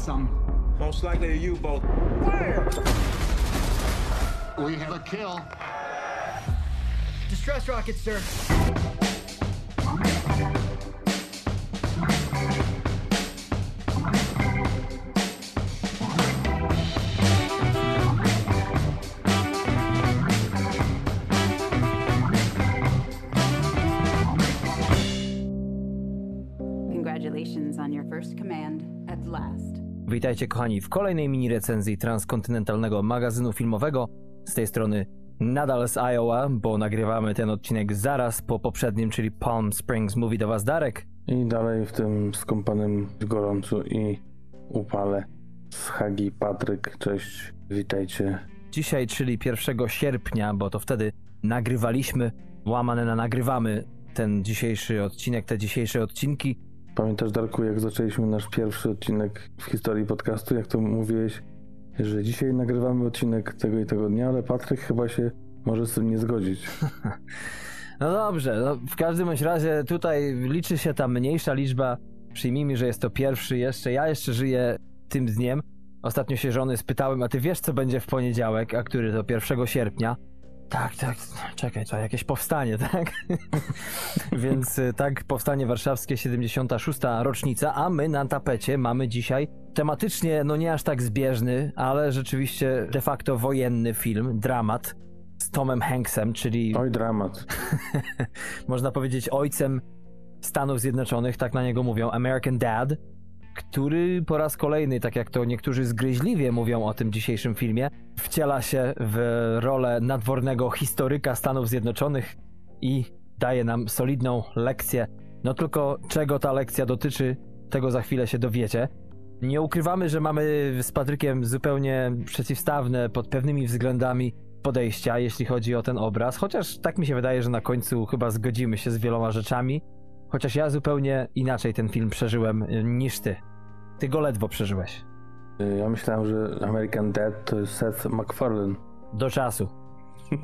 some. Most likely a U-boat. Fire! We have a kill. Distress rocket, sir. Witajcie kochani w kolejnej mini recenzji transkontynentalnego magazynu filmowego. Z tej strony nadal z Iowa, bo nagrywamy ten odcinek zaraz po poprzednim, czyli Palm Springs mówi do was Darek. I dalej w tym skąpanym gorącu i upale z Hagi Patryk. Cześć, witajcie. Dzisiaj, czyli 1 sierpnia, bo to wtedy nagrywaliśmy, łamane na nagrywamy ten dzisiejszy odcinek, te dzisiejsze odcinki. Pamiętasz, Darku, jak zaczęliśmy nasz pierwszy odcinek w historii podcastu? Jak to mówiłeś, że dzisiaj nagrywamy odcinek tego i tego dnia, ale Patryk chyba się może z tym nie zgodzić. No dobrze, no w każdym bądź razie tutaj liczy się ta mniejsza liczba. Przyjmijmy, że jest to pierwszy jeszcze. Ja jeszcze żyję tym dniem. Ostatnio się żony spytałem, a ty wiesz, co będzie w poniedziałek, a który to 1 sierpnia? Tak, tak, czekaj, to jakieś powstanie, tak? Więc y, tak, powstanie warszawskie, 76. rocznica, a my na tapecie mamy dzisiaj tematycznie, no nie aż tak zbieżny, ale rzeczywiście de facto wojenny film, dramat z Tomem Hanksem, czyli Oj, dramat. można powiedzieć ojcem Stanów Zjednoczonych, tak na niego mówią, American Dad, który po raz kolejny, tak jak to niektórzy zgryźliwie mówią o tym dzisiejszym filmie, wciela się w rolę nadwornego historyka Stanów Zjednoczonych i daje nam solidną lekcję. No tylko czego ta lekcja dotyczy, tego za chwilę się dowiecie. Nie ukrywamy, że mamy z Patrykiem zupełnie przeciwstawne pod pewnymi względami podejścia, jeśli chodzi o ten obraz, chociaż tak mi się wydaje, że na końcu chyba zgodzimy się z wieloma rzeczami. Chociaż ja zupełnie inaczej ten film przeżyłem y, niż ty. Ty go ledwo przeżyłeś. Y, Ja myślałem, że American Dad to jest Seth MacFarlane. Do czasu.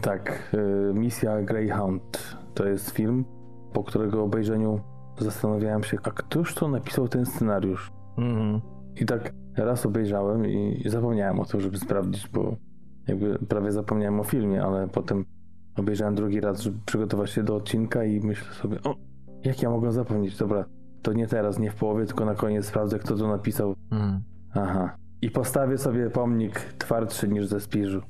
Tak, y, Misja Greyhound to jest film, po którego obejrzeniu zastanawiałem się, a któż to napisał ten scenariusz? Mhm. I tak raz obejrzałem i zapomniałem o tym, żeby sprawdzić, bo jakby prawie zapomniałem o filmie, ale potem obejrzałem drugi raz, żeby przygotować się do odcinka i myślę sobie, o, jak ja mogłem zapomnieć? Dobra, to nie teraz, nie w połowie, tylko na koniec sprawdzę, kto to napisał. Mhm. Aha. I postawię sobie pomnik twardszy niż ze Spiżu.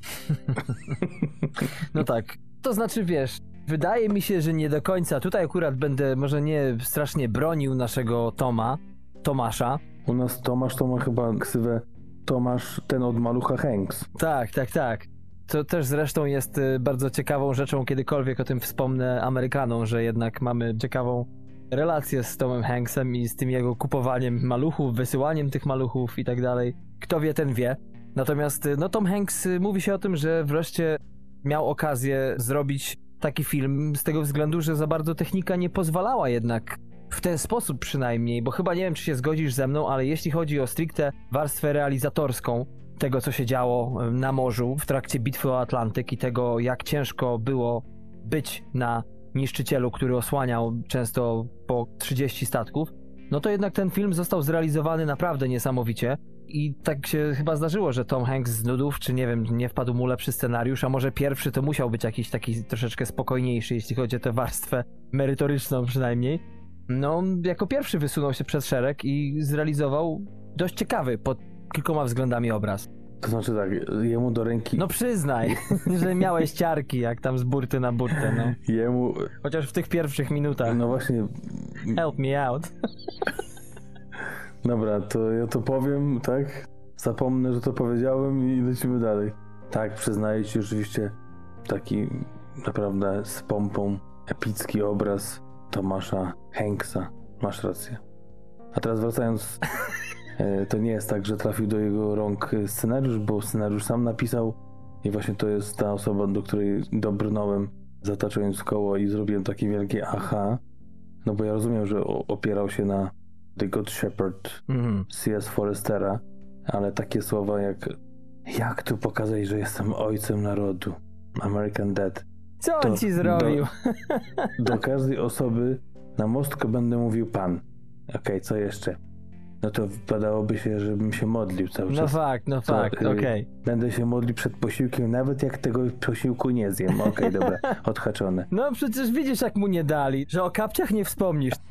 No tak. To znaczy, wiesz, wydaje mi się, że nie do końca. Tutaj akurat będę może nie strasznie bronił naszego Toma, Tomasza. U nas Tomasz to ma chyba ksywę Tomasz, ten od malucha Hanks. Tak, tak, tak. To też zresztą jest y, bardzo ciekawą rzeczą, kiedykolwiek o tym wspomnę Amerykanom, że jednak mamy ciekawą relację z Tomem Hanksem i z tym jego kupowaniem maluchów, wysyłaniem tych maluchów i tak dalej. Kto wie, ten wie. Natomiast y, no Tom Hanks y, mówi się o tym, że wreszcie miał okazję zrobić taki film z tego względu, że za bardzo technika nie pozwalała jednak w ten sposób przynajmniej, bo chyba nie wiem, czy się zgodzisz ze mną, ale jeśli chodzi o stricte warstwę realizatorską tego, co się działo y, na morzu w trakcie bitwy o Atlantyk i tego, jak ciężko było być na niszczycielu, który osłaniał często po 30 statków, no to jednak ten film został zrealizowany naprawdę niesamowicie. I tak się chyba zdarzyło, że Tom Hanks z nudów, czy nie wiem, nie wpadł mu lepszy scenariusz, a może pierwszy to musiał być jakiś taki troszeczkę spokojniejszy, jeśli chodzi o tę warstwę merytoryczną przynajmniej. No, jako pierwszy wysunął się przed szereg i zrealizował dość ciekawy pod kilkoma względami obraz. To znaczy tak, jemu do ręki... No przyznaj, że miałeś ciarki jak tam z burty na burtę, no. Jemu... Chociaż w tych pierwszych minutach. No właśnie, Help me out. dobra, to ja to powiem, tak? Zapomnę, że to powiedziałem i lecimy dalej. Tak, przyznaję ci oczywiście taki naprawdę z pompą epicki obraz Tomasza Hanksa. Masz rację. A teraz wracając, to nie jest tak, że trafił do jego rąk scenariusz, bo scenariusz sam napisał i właśnie to jest ta osoba, do której dobrnąłem, zataczając koło i zrobiłem takie wielkie aha. No bo ja rozumiem, że opierał się na The Good Shepherd Mhm. C.S. Forestera, ale takie słowa jak jak tu pokazać, że jestem ojcem narodu? American Dad. Co on ci zrobił? Do każdej osoby na mostku będę mówił pan. Okej, co jeszcze? No to wypadałoby się, żebym się modlił cały No czas. fakt, no To, fakt, y, okej. Będę się modlił przed posiłkiem, nawet jak tego posiłku nie zjem. Okej, dobra, odhaczone. No przecież widzisz jak mu nie dali, że o kapciach nie wspomnisz.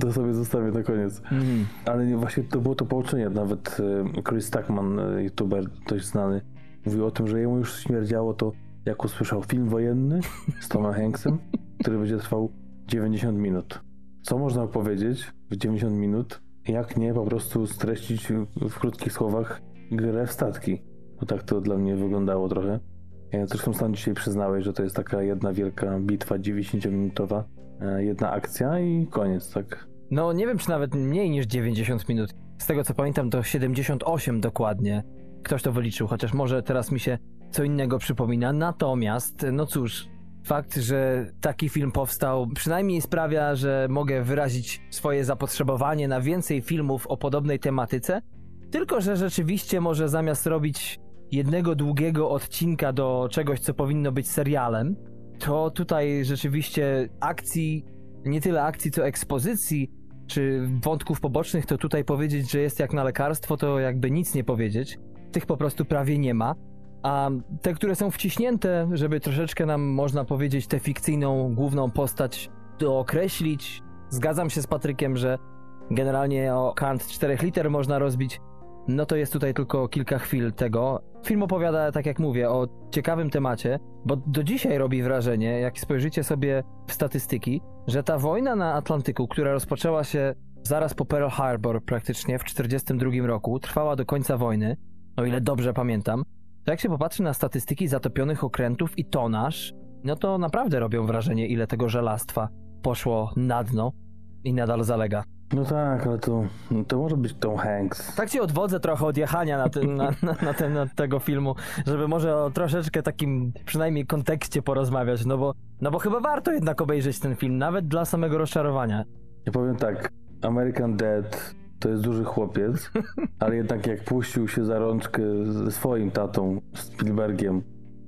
To sobie zostawię na koniec. Mhm. Ale nie, właśnie to było to pouczenie. Nawet e, Chris Tuckman, e, youtuber dość znany, mówił o tym, że jemu już śmierdziało to, jak usłyszał film wojenny z Tomem Hanksem, który będzie trwał 90 minut. Co można powiedzieć 90 minut, jak nie po prostu streścić w krótkich słowach grę w statki? Bo tak to dla mnie wyglądało trochę. E, Zresztą sam dzisiaj przyznałeś, że to jest taka jedna wielka bitwa 90-minutowa, e, jedna akcja i koniec, tak? No nie wiem czy nawet mniej niż 90 minut. Z tego co pamiętam to 78 dokładnie. Ktoś to wyliczył, chociaż może teraz mi się co innego przypomina. Natomiast, no cóż, fakt, że taki film powstał przynajmniej sprawia, że mogę wyrazić swoje zapotrzebowanie na więcej filmów o podobnej tematyce. Tylko, że rzeczywiście może zamiast robić jednego długiego odcinka do czegoś, co powinno być serialem, to tutaj rzeczywiście akcji, nie tyle akcji, co ekspozycji, czy wątków pobocznych, to tutaj powiedzieć, że jest jak na lekarstwo, to jakby nic nie powiedzieć. Tych po prostu prawie nie ma. A te, które są wciśnięte, żeby troszeczkę nam, można powiedzieć, tę fikcyjną główną postać dookreślić, zgadzam się z Patrykiem, że generalnie o kant 4 liter można rozbić, no to jest tutaj tylko kilka chwil tego. Film opowiada, tak jak mówię, o ciekawym temacie, bo do dzisiaj robi wrażenie, jak spojrzycie sobie w statystyki, że ta wojna na Atlantyku, która rozpoczęła się zaraz po Pearl Harbor praktycznie w 1942 roku, trwała do końca wojny, o ile dobrze pamiętam, to jak się popatrzy na statystyki zatopionych okrętów i tonaż, no to naprawdę robią wrażenie, ile tego żelastwa poszło na dno i nadal zalega. No tak, ale to, to może być Tom Hanks. Tak się odwodzę trochę od jechania na, ten, na, na, na temat tego filmu, żeby może o troszeczkę takim przynajmniej kontekście porozmawiać, no bo, no bo chyba warto jednak obejrzeć ten film, nawet dla samego rozczarowania. Ja powiem tak, American Dad to jest duży chłopiec, ale jednak jak puścił się za rączkę ze swoim tatą Spielbergiem,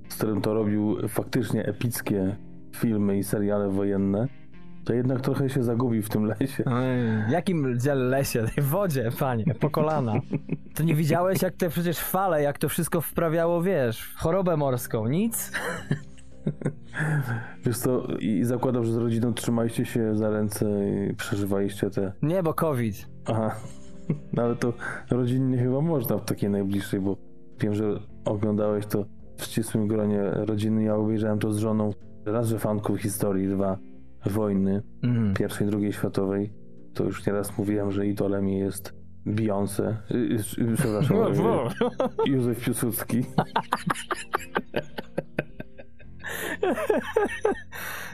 z którym to robił faktycznie epickie filmy i seriale wojenne, to jednak trochę się zagubił w tym lesie. Ej, jakim lesie? W wodzie, panie, po kolana. To nie widziałeś, jak te przecież fale, jak to wszystko wprawiało, wiesz, chorobę morską, nic? Wiesz co, i zakładam, że z rodziną trzymaliście się za ręce i przeżywaliście te... Nie, bo COVID. Aha, no ale to rodzinnie chyba można w takiej najbliższej, bo wiem, że oglądałeś to w ścisłym gronie rodziny. Ja obejrzałem to z żoną. Raz, że fanków historii, dwa, wojny Mhm. pierwszej i drugiej światowej. To już nieraz mówiłem, że idolem jest Beyoncé. Y, y, Przepraszam, y, Józef Piłsudski.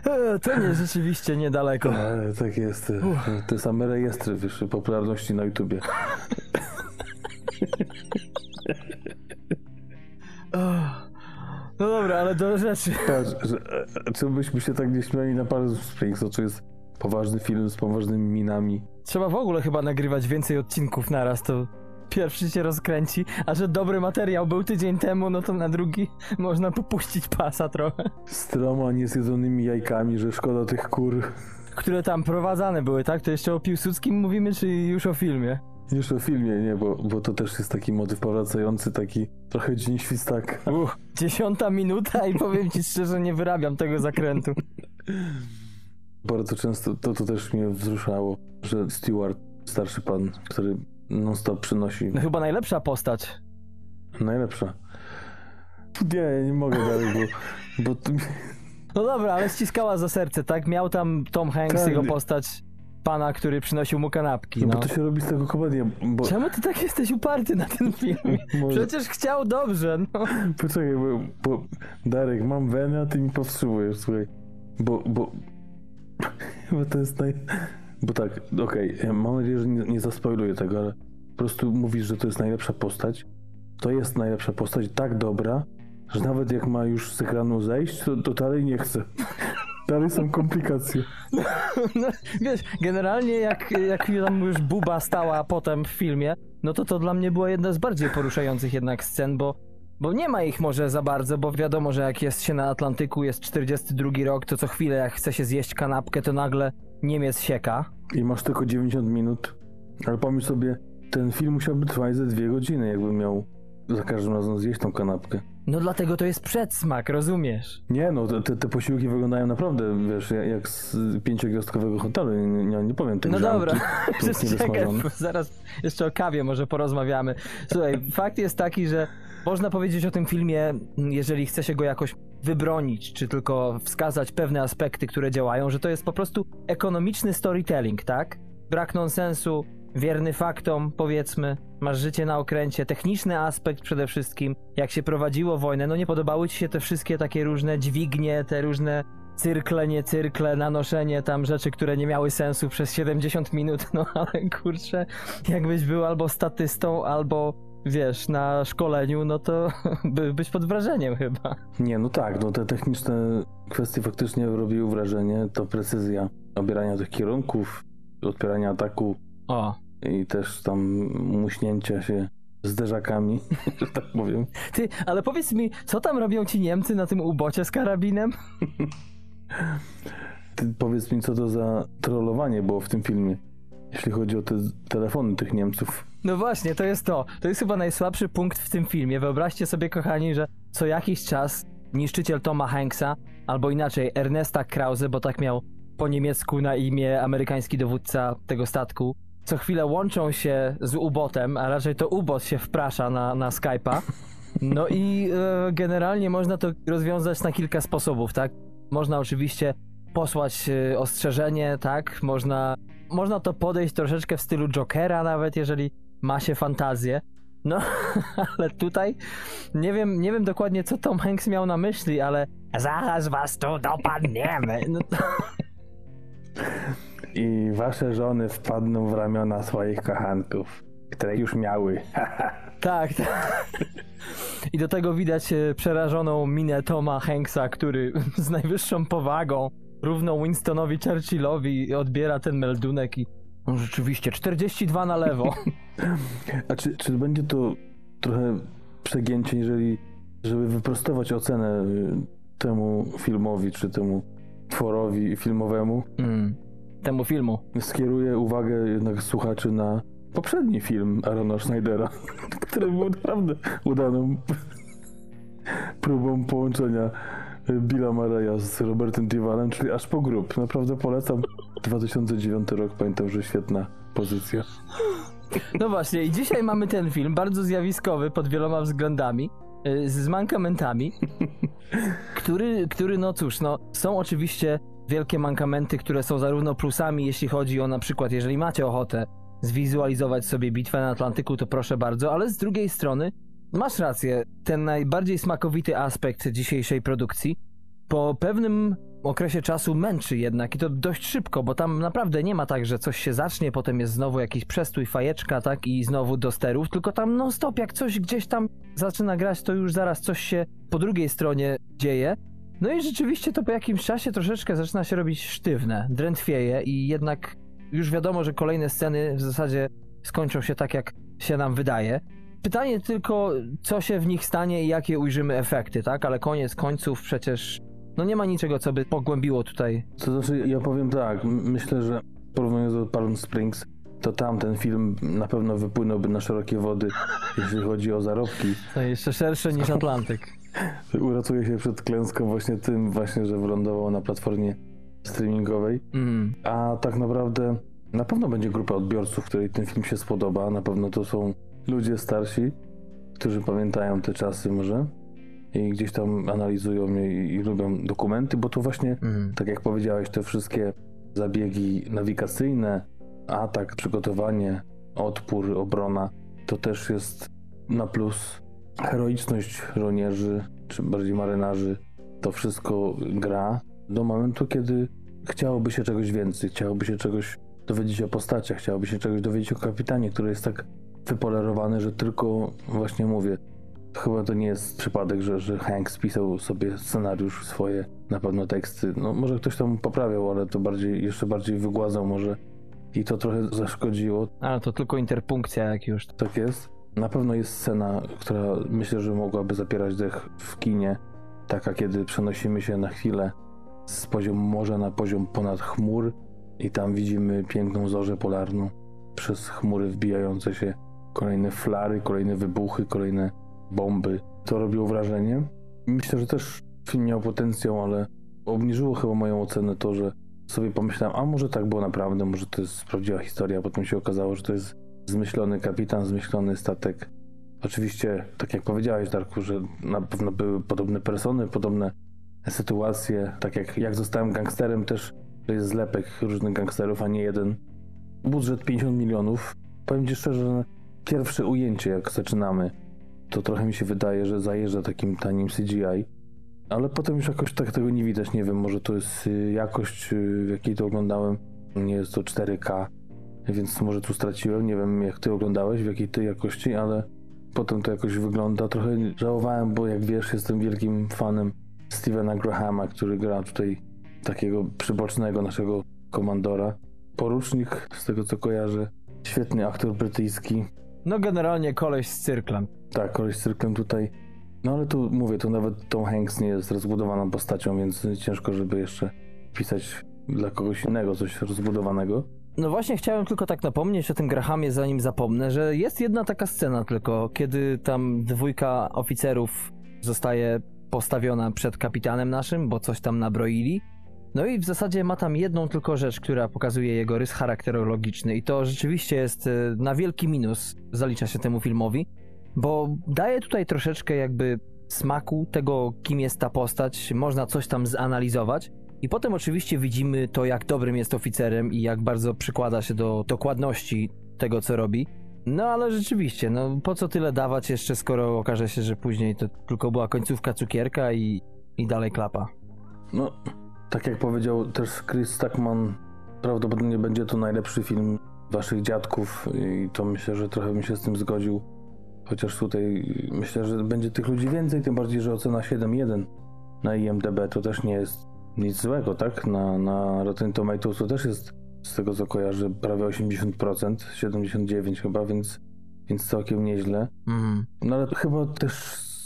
To nie, rzeczywiście niedaleko. Ale tak jest. Te same rejestry wiesz, popularności na YouTubie. No dobra, ale do rzeczy. Patrz, że, czy byśmy się tak nie śmiali na Palm Springs, to czy jest poważny film z poważnymi minami. Trzeba w ogóle chyba nagrywać więcej odcinków naraz, to pierwszy się rozkręci, a że dobry materiał był tydzień temu, no to na drugi można popuścić pasa trochę. Z tyloma niezjedzonymi jajkami, że szkoda tych kur. Które tam prowadzane były, tak? To jeszcze o Piłsudskim mówimy, czy już o filmie? Już o filmie, nie, bo, bo to też jest taki motyw powracający, taki trochę dzień świstak. Uch, dziesiąta minuta i powiem ci szczerze, nie wyrabiam tego zakrętu. Bardzo często to, to też mnie wzruszało, że Stewart, starszy pan, który non-stop przynosi No chyba najlepsza postać. najlepsza. Nie, nie mogę dalej, bo, bo No dobra, ale ściskała za serce, tak? Miał tam Tom Hanks, Tak. jego postać pana, który przynosił mu kanapki, no, no. bo to się robi z tego komedia, bo Czemu ty tak jesteś uparty na ten film? Przecież chciał dobrze, no. Poczekaj, bo, bo Darek, mam wenę, a ty mi powstrzymujesz, słuchaj. Bo, bo, bo to jest naj... Bo tak, okej, ja mam nadzieję, że nie, nie zaspoiluję tego, ale po prostu mówisz, że to jest najlepsza postać. To jest najlepsza postać, tak dobra, że nawet jak ma już z ekranu zejść, to, to dalej nie chce. Dalej są komplikacje. no. Wiesz, generalnie jak, jak tam już Buba stała potem w filmie, no to to dla mnie była jedna z bardziej poruszających jednak scen, bo bo nie ma ich może za bardzo, bo wiadomo, że jak jest się na Atlantyku, jest 42 rok, to co chwilę jak chce się zjeść kanapkę, to nagle Niemiec sieka. I masz tylko 90 minut. Ale pomyśl sobie, ten film musiałby trwać ze dwie godziny, jakby miał za każdym razem zjeść tą kanapkę. No dlatego to jest przedsmak, rozumiesz? Nie no, te, te posiłki wyglądają naprawdę, wiesz, jak z pięciogwiazdkowego hotelu, nie, nie, nie powiem tych No dobra, plus czekaj, niewysmażone. zaraz jeszcze o kawie może porozmawiamy. Słuchaj, fakt jest taki, że można powiedzieć o tym filmie, jeżeli chce się go jakoś wybronić, czy tylko wskazać pewne aspekty, które działają, że to jest po prostu ekonomiczny storytelling, tak? Brak nonsensu, wierny faktom, powiedzmy, masz życie na okręcie, techniczny aspekt przede wszystkim, jak się prowadziło wojnę, no nie podobały ci się te wszystkie takie różne dźwignie, te różne cyrkle, nie cyrkle, nanoszenie tam rzeczy, które nie miały sensu przez 70 minut, no ale kurczę, jakbyś był albo statystą, albo wiesz, na szkoleniu, no to byłbyś pod wrażeniem chyba. Nie, no tak, no te techniczne kwestie faktycznie robiły wrażenie, to precyzja obierania tych kierunków, odpierania ataku O, i też tam muśnięcia się zderzakami, że tak powiem. ty, ale powiedz mi, co tam robią ci Niemcy na tym ubocie z karabinem? Ty powiedz mi, co to za trollowanie było w tym filmie, jeśli chodzi o te telefony tych Niemców. No właśnie, to jest to. To jest chyba najsłabszy punkt w tym filmie. Wyobraźcie sobie, kochani, że co jakiś czas niszczyciel Toma Hanksa, albo inaczej Ernesta Krause, bo tak miał po niemiecku na imię amerykański dowódca tego statku, co chwilę łączą się z ubotem, a raczej to ubot się wprasza na, na Skype'a. No i e, generalnie można to rozwiązać na kilka sposobów, tak? Można oczywiście posłać e, ostrzeżenie, tak? Można, można to podejść troszeczkę w stylu Jokera nawet, jeżeli ma się fantazję. No, ale tutaj nie wiem, nie wiem dokładnie, co Tom Hanks miał na myśli, ale zaraz was tu dopadniemy. No, to, I wasze żony wpadną w ramiona swoich kochanków, które już miały. tak, tak. I do tego widać e, przerażoną minę Toma Hanksa, który z najwyższą powagą, równą Winstonowi Churchillowi, odbiera ten meldunek i no rzeczywiście, 42 na lewo. A czy, czy będzie to trochę przegięcie, jeżeli, żeby wyprostować ocenę y, temu filmowi, czy temu tworowi filmowemu, Mm, temu filmu. skieruję uwagę jednak słuchaczy na poprzedni film Arona Schneidera, który był naprawdę udaną próbą połączenia Billa Murraya z Robertem Duvalem, czyli aż po grób. Naprawdę polecam. 2009 rok, pamiętam, że świetna pozycja. No właśnie, i dzisiaj mamy ten film, bardzo zjawiskowy pod wieloma względami, y, z mankamentami, który, który, no cóż, no, są oczywiście wielkie mankamenty, które są zarówno plusami, jeśli chodzi o na przykład, jeżeli macie ochotę zwizualizować sobie bitwę na Atlantyku, to proszę bardzo, ale z drugiej strony masz rację, ten najbardziej smakowity aspekt dzisiejszej produkcji po pewnym okresie czasu męczy jednak i to dość szybko, bo tam naprawdę nie ma tak, że coś się zacznie, potem jest znowu jakiś przestój, fajeczka, tak, i znowu do sterów, tylko tam non stop, jak coś gdzieś tam zaczyna grać, to już zaraz coś się po drugiej stronie dzieje. No i rzeczywiście to po jakimś czasie troszeczkę zaczyna się robić sztywne, drętwieje i jednak już wiadomo, że kolejne sceny w zasadzie skończą się tak, jak się nam wydaje. Pytanie tylko, co się w nich stanie i jakie ujrzymy efekty, tak? Ale koniec końców przecież no nie ma niczego, co by pogłębiło tutaj. To znaczy, ja powiem tak, myślę, że porównując do Palm Springs, to tam ten film na pewno wypłynąłby na szerokie wody, jeśli chodzi o zarobki. To jeszcze szersze niż Atlantyk. Uratuje się przed klęską właśnie tym właśnie, że wylądował na platformie streamingowej. Mm. A tak naprawdę na pewno będzie grupa odbiorców, której ten film się spodoba. Na pewno to są ludzie starsi, którzy pamiętają te czasy może i gdzieś tam analizują je i, i lubią dokumenty, bo to właśnie, Mm. tak jak powiedziałeś, te wszystkie zabiegi nawigacyjne, atak, przygotowanie, odpór, obrona, to też jest na plus heroiczność żołnierzy, czy bardziej marynarzy. To wszystko gra do momentu, kiedy chciałoby się czegoś więcej, chciałoby się czegoś dowiedzieć o postaciach, chciałoby się czegoś dowiedzieć o kapitanie, który jest tak wypolerowany, że tylko właśnie mówię, chyba to nie jest przypadek, że, że Hank spisał sobie scenariusz swoje, na pewno teksty. No może ktoś tam poprawiał, ale to bardziej, jeszcze bardziej wygładzał może i to trochę zaszkodziło. Ale to tylko interpunkcja jak już. Tak jest. Na pewno jest scena, która myślę, że mogłaby zapierać dech w kinie. Taka, kiedy przenosimy się na chwilę z poziomu morza na poziom ponad chmur i tam widzimy piękną zorzę polarną. przez chmury wbijające się, kolejne flary, kolejne wybuchy, kolejne bomby. To robiło wrażenie. Myślę, że też film miał potencjał, ale obniżyło chyba moją ocenę to, że sobie pomyślałem, a może tak było naprawdę, może to jest prawdziwa historia, a potem się okazało, że to jest zmyślony kapitan, zmyślony statek. Oczywiście, tak jak powiedziałeś, Darku, że na pewno były podobne persony, podobne sytuacje, tak jak, jak zostałem gangsterem też, to jest zlepek różnych gangsterów, a nie jeden. Budżet 50 milionów. Powiem Ci szczerze, pierwsze ujęcie, jak zaczynamy, to trochę mi się wydaje, że zajeżdża takim tanim CGI, ale potem już jakoś tak tego nie widać, nie wiem, może to jest y, jakość, y, w jakiej to oglądałem, nie jest to 4K, więc może tu straciłem, nie wiem jak Ty oglądałeś, w jakiej Ty jakości, ale potem to jakoś wygląda. Trochę żałowałem, bo jak wiesz, jestem wielkim fanem Stevena Grahama, który gra tutaj takiego przybocznego naszego komandora. Porucznik, z tego co kojarzę, świetny aktor brytyjski. No generalnie koleś z cyrklem. Tak, koleś z cyrklem tutaj. No ale tu mówię, tu nawet Tom Hanks nie jest rozbudowaną postacią, więc ciężko, żeby jeszcze pisać dla kogoś innego coś rozbudowanego. No właśnie chciałem tylko tak napomnieć o tym Grahamie, zanim zapomnę, że jest jedna taka scena tylko, kiedy tam dwójka oficerów zostaje postawiona przed kapitanem naszym, bo coś tam nabroili. No i w zasadzie ma tam jedną tylko rzecz, która pokazuje jego rys charakterologiczny i to rzeczywiście jest e, na wielki minus, zalicza się temu filmowi, bo daje tutaj troszeczkę jakby smaku tego, kim jest ta postać, można coś tam zanalizować. I potem oczywiście widzimy to, jak dobrym jest oficerem i jak bardzo przykłada się do dokładności tego, co robi. No ale rzeczywiście, no po co tyle dawać jeszcze, skoro okaże się, że później to tylko była końcówka cukierka i, i dalej klapa. No, tak jak powiedział też Chris Stackman, prawdopodobnie będzie to najlepszy film waszych dziadków i to myślę, że trochę bym się z tym zgodził. Chociaż tutaj myślę, że będzie tych ludzi więcej, tym bardziej, że ocena 7.1 na IMDB to też nie jest nic złego, tak? Na, na Rotten Tomatoes to też jest, z tego co kojarzę, prawie 80%, 79% chyba, więc, więc całkiem nieźle. Mhm. No ale chyba też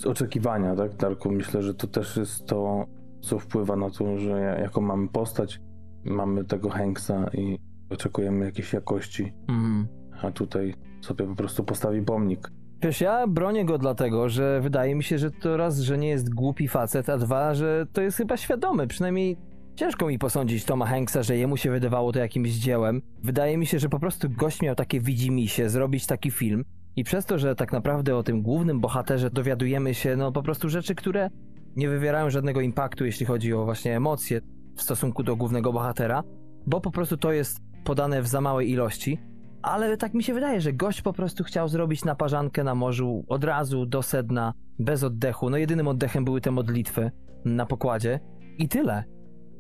z oczekiwania, tak, Darku? Myślę, że to też jest to, co wpływa na to, że ja- jaką mamy postać, mamy tego Hanksa i oczekujemy jakiejś jakości, Mhm. a tutaj sobie po prostu postawi pomnik. Wiesz, ja bronię go dlatego, że wydaje mi się, że to raz, że nie jest głupi facet, a dwa, że to jest chyba świadomy. Przynajmniej ciężko mi posądzić Toma Hanksa, że jemu się wydawało to jakimś dziełem. Wydaje mi się, że po prostu gość miał takie widzimisię zrobić taki film i przez to, że tak naprawdę o tym głównym bohaterze dowiadujemy się, no po prostu rzeczy, które nie wywierają żadnego impaktu, jeśli chodzi o właśnie emocje w stosunku do głównego bohatera, bo po prostu to jest podane w za małej ilości. Ale tak mi się wydaje, że gość po prostu chciał zrobić naparzankę na morzu od razu do sedna, bez oddechu. No jedynym oddechem były te modlitwy na pokładzie i tyle.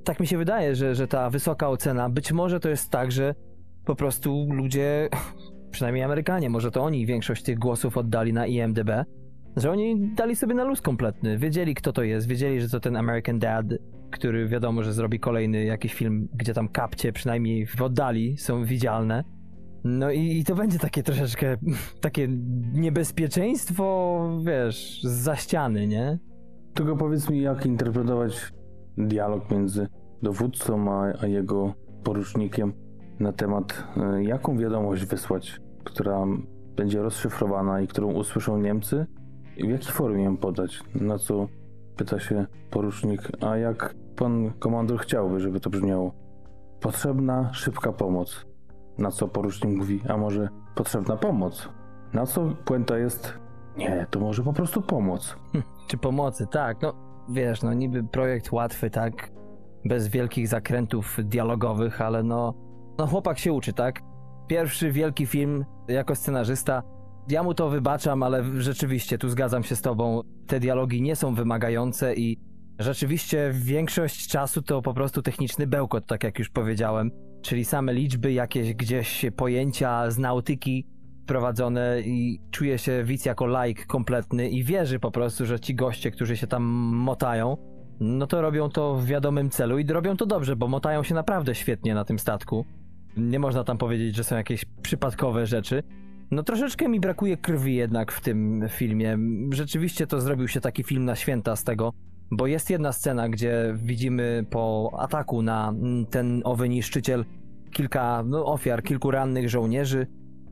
Tak mi się wydaje, że, że ta wysoka ocena, być może to jest tak, że po prostu ludzie, przynajmniej Amerykanie, może to oni większość tych głosów oddali na IMDb, że oni dali sobie na luz kompletny. Wiedzieli, kto to jest, wiedzieli, że to ten American Dad, który wiadomo, że zrobi kolejny jakiś film, gdzie tam kapcie, przynajmniej w oddali, są widzialne. No i, i to będzie takie troszeczkę, takie niebezpieczeństwo, wiesz, za ściany, nie? Tylko powiedz mi, jak interpretować dialog między dowódcą a, a jego porucznikiem na temat, e, jaką wiadomość wysłać, która będzie rozszyfrowana i którą usłyszą Niemcy w jakiej formie ją podać. Na co pyta się porucznik, a jak pan komandor chciałby, żeby to brzmiało? Potrzebna szybka pomoc. Na co porucznik mówi, a może potrzebna pomoc? Na co puenta jest, nie, to może po prostu pomoc. Czy pomocy, tak, no wiesz, no niby projekt łatwy, tak, bez wielkich zakrętów dialogowych, ale no, no chłopak się uczy, tak? Pierwszy wielki film jako scenarzysta, ja mu to wybaczam, ale rzeczywiście tu zgadzam się z tobą, te dialogi nie są wymagające i rzeczywiście większość czasu to po prostu techniczny bełkot, tak jak już powiedziałem, czyli same liczby, jakieś gdzieś pojęcia z nautyki, prowadzone i czuje się widz jako laik kompletny i wierzy po prostu, że ci goście, którzy się tam motają, no to robią to w wiadomym celu i robią to dobrze, bo motają się naprawdę świetnie na tym statku. Nie można tam powiedzieć, że są jakieś przypadkowe rzeczy. No troszeczkę mi brakuje krwi jednak w tym filmie. Rzeczywiście to zrobił się taki film na święta z tego, bo jest jedna scena, gdzie widzimy po ataku na ten owy niszczyciel kilka no, ofiar, kilku rannych żołnierzy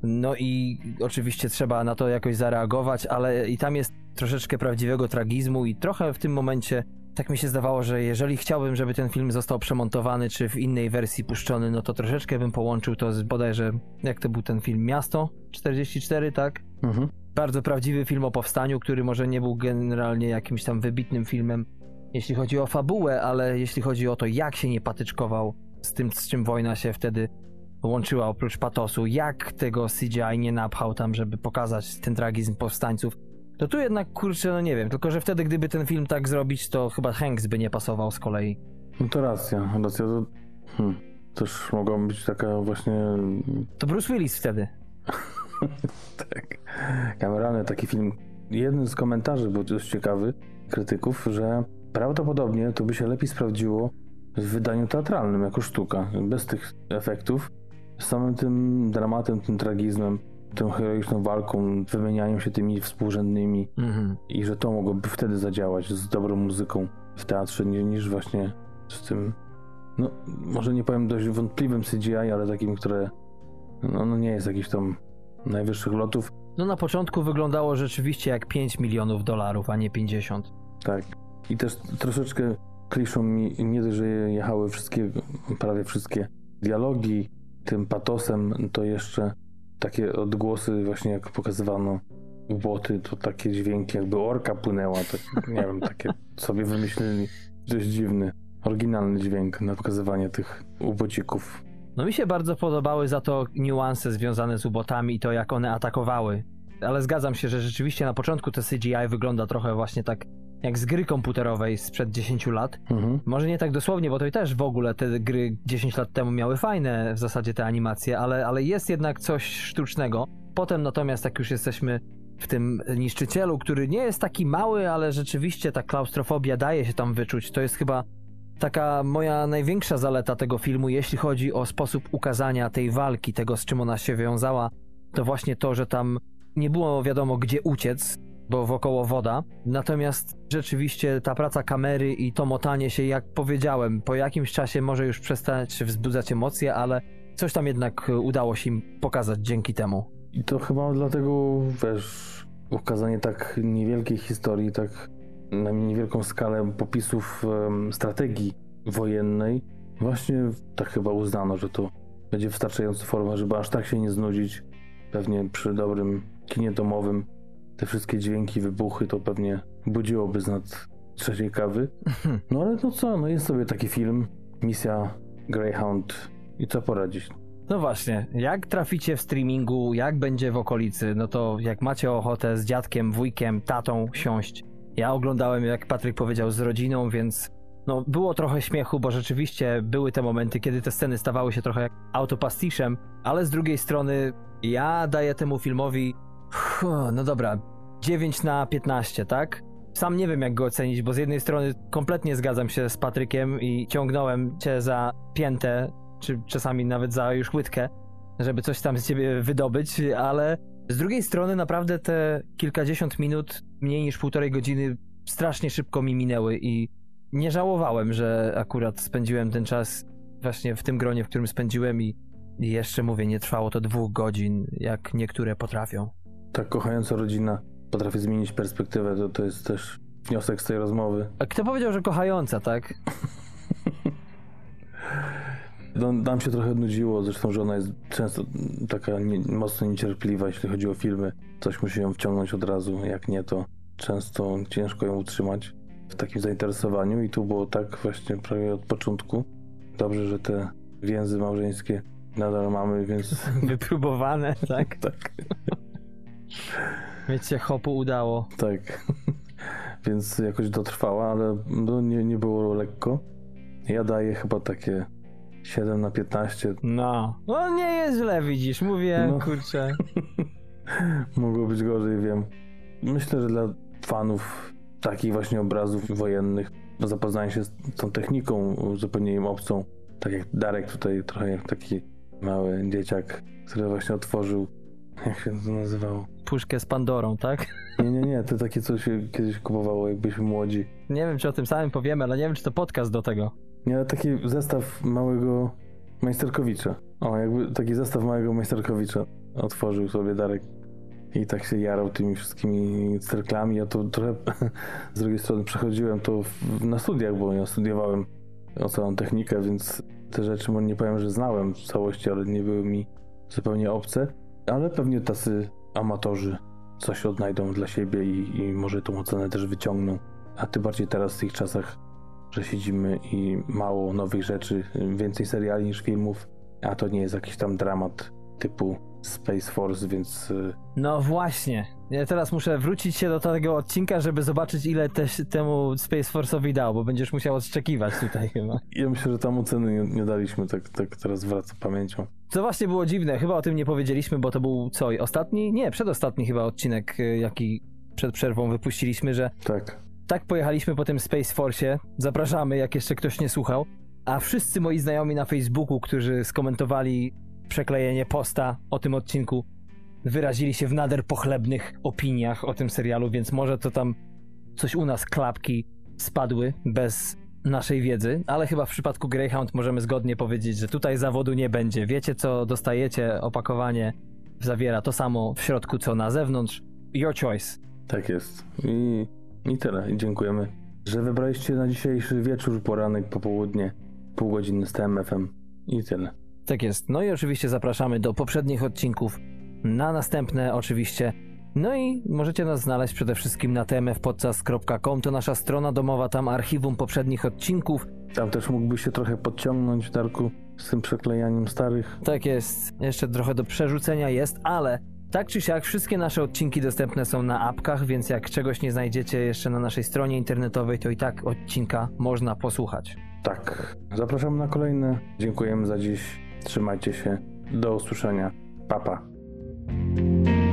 No i oczywiście trzeba na to jakoś zareagować, ale i tam jest troszeczkę prawdziwego tragizmu i trochę w tym momencie tak mi się zdawało, że jeżeli chciałbym, żeby ten film został przemontowany, czy w innej wersji puszczony, no to troszeczkę bym połączył to z bodajże, jak to był ten film, Miasto 44, tak? Mhm. Bardzo prawdziwy film o powstaniu, który może nie był generalnie jakimś tam wybitnym filmem, jeśli chodzi o fabułę, ale jeśli chodzi o to, jak się nie patyczkował z tym, z czym wojna się wtedy łączyła oprócz patosu, jak tego CGI nie napchał tam, żeby pokazać ten tragizm powstańców, to tu jednak, kurczę, no nie wiem, tylko że wtedy, gdyby ten film tak zrobić, to chyba Hanks by nie pasował z kolei. No to racja, racja to... Hmm. Też mogła być taka właśnie... To Bruce Willis wtedy. tak. Kameralny taki film. Jeden z komentarzy był dość ciekawy, krytyków, że prawdopodobnie to by się lepiej sprawdziło w wydaniu teatralnym jako sztuka, bez tych efektów, z samym tym dramatem, tym tragizmem, tą heroiczną walką, wymienianiem się tymi współrzędnymi Mhm. i że to mogłoby wtedy zadziałać z dobrą muzyką w teatrze, niż właśnie z tym, no może nie powiem dość wątpliwym CGI, ale takim, które no, no nie jest jakiś tam najwyższych lotów. No na początku wyglądało rzeczywiście jak 5 milionów dolarów, a nie 50. Tak. I też troszeczkę kliszą mi nie dość, że jechały wszystkie, prawie wszystkie dialogi, tym patosem, to jeszcze takie odgłosy właśnie jak pokazywano uboty, to takie dźwięki jakby orka płynęła, tak, nie wiem, takie sobie wymyślili. Dość dziwny, oryginalny dźwięk na pokazywanie tych ubocików. No mi się bardzo podobały za to niuanse związane z ubotami i to jak one atakowały. Ale zgadzam się, że rzeczywiście na początku to CGI wygląda trochę właśnie tak jak z gry komputerowej sprzed 10 lat. Mhm. Może nie tak dosłownie, bo to i też w ogóle te gry 10 lat temu miały fajne w zasadzie te animacje, ale, ale jest jednak coś sztucznego. Potem natomiast jak już jesteśmy w tym niszczycielu, który nie jest taki mały, ale rzeczywiście ta klaustrofobia daje się tam wyczuć. To jest chyba taka moja największa zaleta tego filmu, jeśli chodzi o sposób ukazania tej walki, tego z czym ona się wiązała. To właśnie to, że tam nie było wiadomo gdzie uciec, bo wokoło woda. Natomiast rzeczywiście ta praca kamery i to motanie się, jak powiedziałem, po jakimś czasie może już przestać wzbudzać emocje, ale coś tam jednak udało się im pokazać dzięki temu. I to chyba dlatego, wiesz, ukazanie tak niewielkiej historii, tak na niewielką skalę popisów em, strategii wojennej, właśnie tak chyba uznano, że to będzie wystarczająca forma, żeby aż tak się nie znudzić. Pewnie przy dobrym kinie domowym te wszystkie dźwięki, wybuchy to pewnie budziłoby z nad trzeciej kawy. No ale to co, no jest sobie taki film, misja Greyhound i co poradzić? No właśnie, jak traficie w streamingu, jak będzie w okolicy, no to jak macie ochotę z dziadkiem, wujkiem, tatą siąść. Ja oglądałem, jak Patryk powiedział, z rodziną, więc no było trochę śmiechu, bo rzeczywiście były te momenty, kiedy te sceny stawały się trochę jak autopastiszem, ale z drugiej strony ja daję temu filmowi, no dobra, 9 na 15, tak? Sam nie wiem, jak go ocenić, bo z jednej strony kompletnie zgadzam się z Patrykiem i ciągnąłem cię za piętę czy czasami nawet za już łydkę, żeby coś tam z ciebie wydobyć, ale z drugiej strony naprawdę te kilkadziesiąt minut, mniej niż półtorej godziny, strasznie szybko mi minęły i nie żałowałem, że akurat spędziłem ten czas właśnie w tym gronie, w którym spędziłem i jeszcze mówię, nie trwało to dwóch godzin, jak niektóre potrafią. Tak kochająca rodzina potrafi zmienić perspektywę, to, to jest też wniosek z tej rozmowy. A kto powiedział, że kochająca, tak? No, nam się trochę nudziło, zresztą żona jest często taka nie, mocno niecierpliwa, jeśli chodzi o filmy. Coś musi ją wciągnąć od razu, jak nie, to często ciężko ją utrzymać w takim zainteresowaniu i tu było tak właśnie prawie od początku. Dobrze, że te więzy małżeńskie nadal mamy, więc Wypróbowane, tak? tak, Więc się hopu udało. tak. więc jakoś dotrwała, ale no, nie, nie było lekko. Ja daję chyba takie 7 na 15. No. No nie jest źle, widzisz, mówię, No. kurczę. Mogło być gorzej, wiem. Myślę, że dla fanów takich właśnie obrazów wojennych, zapoznanie się z tą techniką zupełnie im obcą, tak jak Darek tutaj, trochę jak taki mały dzieciak, który właśnie otworzył, jak się to nazywało? Puszkę z Pandorą, tak? Nie, nie, nie, to takie coś się kiedyś kupowało, jak byliśmy młodzi. Nie wiem, czy o tym samym powiemy, ale nie wiem, czy to podcast do tego. Nie, ale taki zestaw małego majsterkowicza. O, jakby taki zestaw małego majsterkowicza. otworzył sobie Darek i tak się jarał tymi wszystkimi cerklami. Ja to trochę z drugiej strony przechodziłem to w, na studiach, bo ja studiowałem całą technikę, więc te rzeczy nie powiem, że znałem w całości, ale nie były mi zupełnie obce. Ale pewnie tacy amatorzy coś odnajdą dla siebie i, i może tą ocenę też wyciągną. A tym bardziej teraz w tych czasach, że siedzimy i mało nowych rzeczy, więcej seriali niż filmów, a to nie jest jakiś tam dramat typu Space Force, więc y, No właśnie. Ja teraz muszę wrócić się do tego odcinka, żeby zobaczyć, ile też temu Space Force'owi dał, bo będziesz musiał odczekiwać tutaj chyba. ja myślę, że tam oceny nie, nie daliśmy, tak, tak teraz wraca pamięcią. Co właśnie było dziwne, chyba o tym nie powiedzieliśmy, bo to był co, ostatni? Nie, przedostatni chyba odcinek, y, jaki przed przerwą wypuściliśmy, że Tak, tak pojechaliśmy po tym Space Force. Zapraszamy, jak jeszcze ktoś nie słuchał. A wszyscy moi znajomi na Facebooku, którzy skomentowali przeklejenie posta o tym odcinku, wyrazili się w nader pochlebnych opiniach o tym serialu, więc może to tam coś u nas klapki spadły bez naszej wiedzy, ale chyba w przypadku Greyhound możemy zgodnie powiedzieć, że tutaj zawodu nie będzie. Wiecie, co dostajecie, opakowanie zawiera to samo w środku, co na zewnątrz. Your choice. tak jest. I, I tyle. I dziękujemy, że wybraliście na dzisiejszy wieczór, poranek, popołudnie, pół godziny z TMF-em. I tyle. Tak jest. No i oczywiście zapraszamy do poprzednich odcinków, na następne oczywiście. No i możecie nas znaleźć przede wszystkim na tmfpodcast.com, to nasza strona domowa, tam archiwum poprzednich odcinków. Tam też mógłbyś się trochę podciągnąć, Darku, z tym przeklejaniem starych. Tak jest, jeszcze trochę do przerzucenia jest, ale tak czy siak wszystkie nasze odcinki dostępne są na apkach, więc jak czegoś nie znajdziecie jeszcze na naszej stronie internetowej, to i tak odcinka można posłuchać. Tak. Zapraszamy na kolejne. Dziękujemy za dziś. Trzymajcie się. Do usłyszenia. Papa. Pa.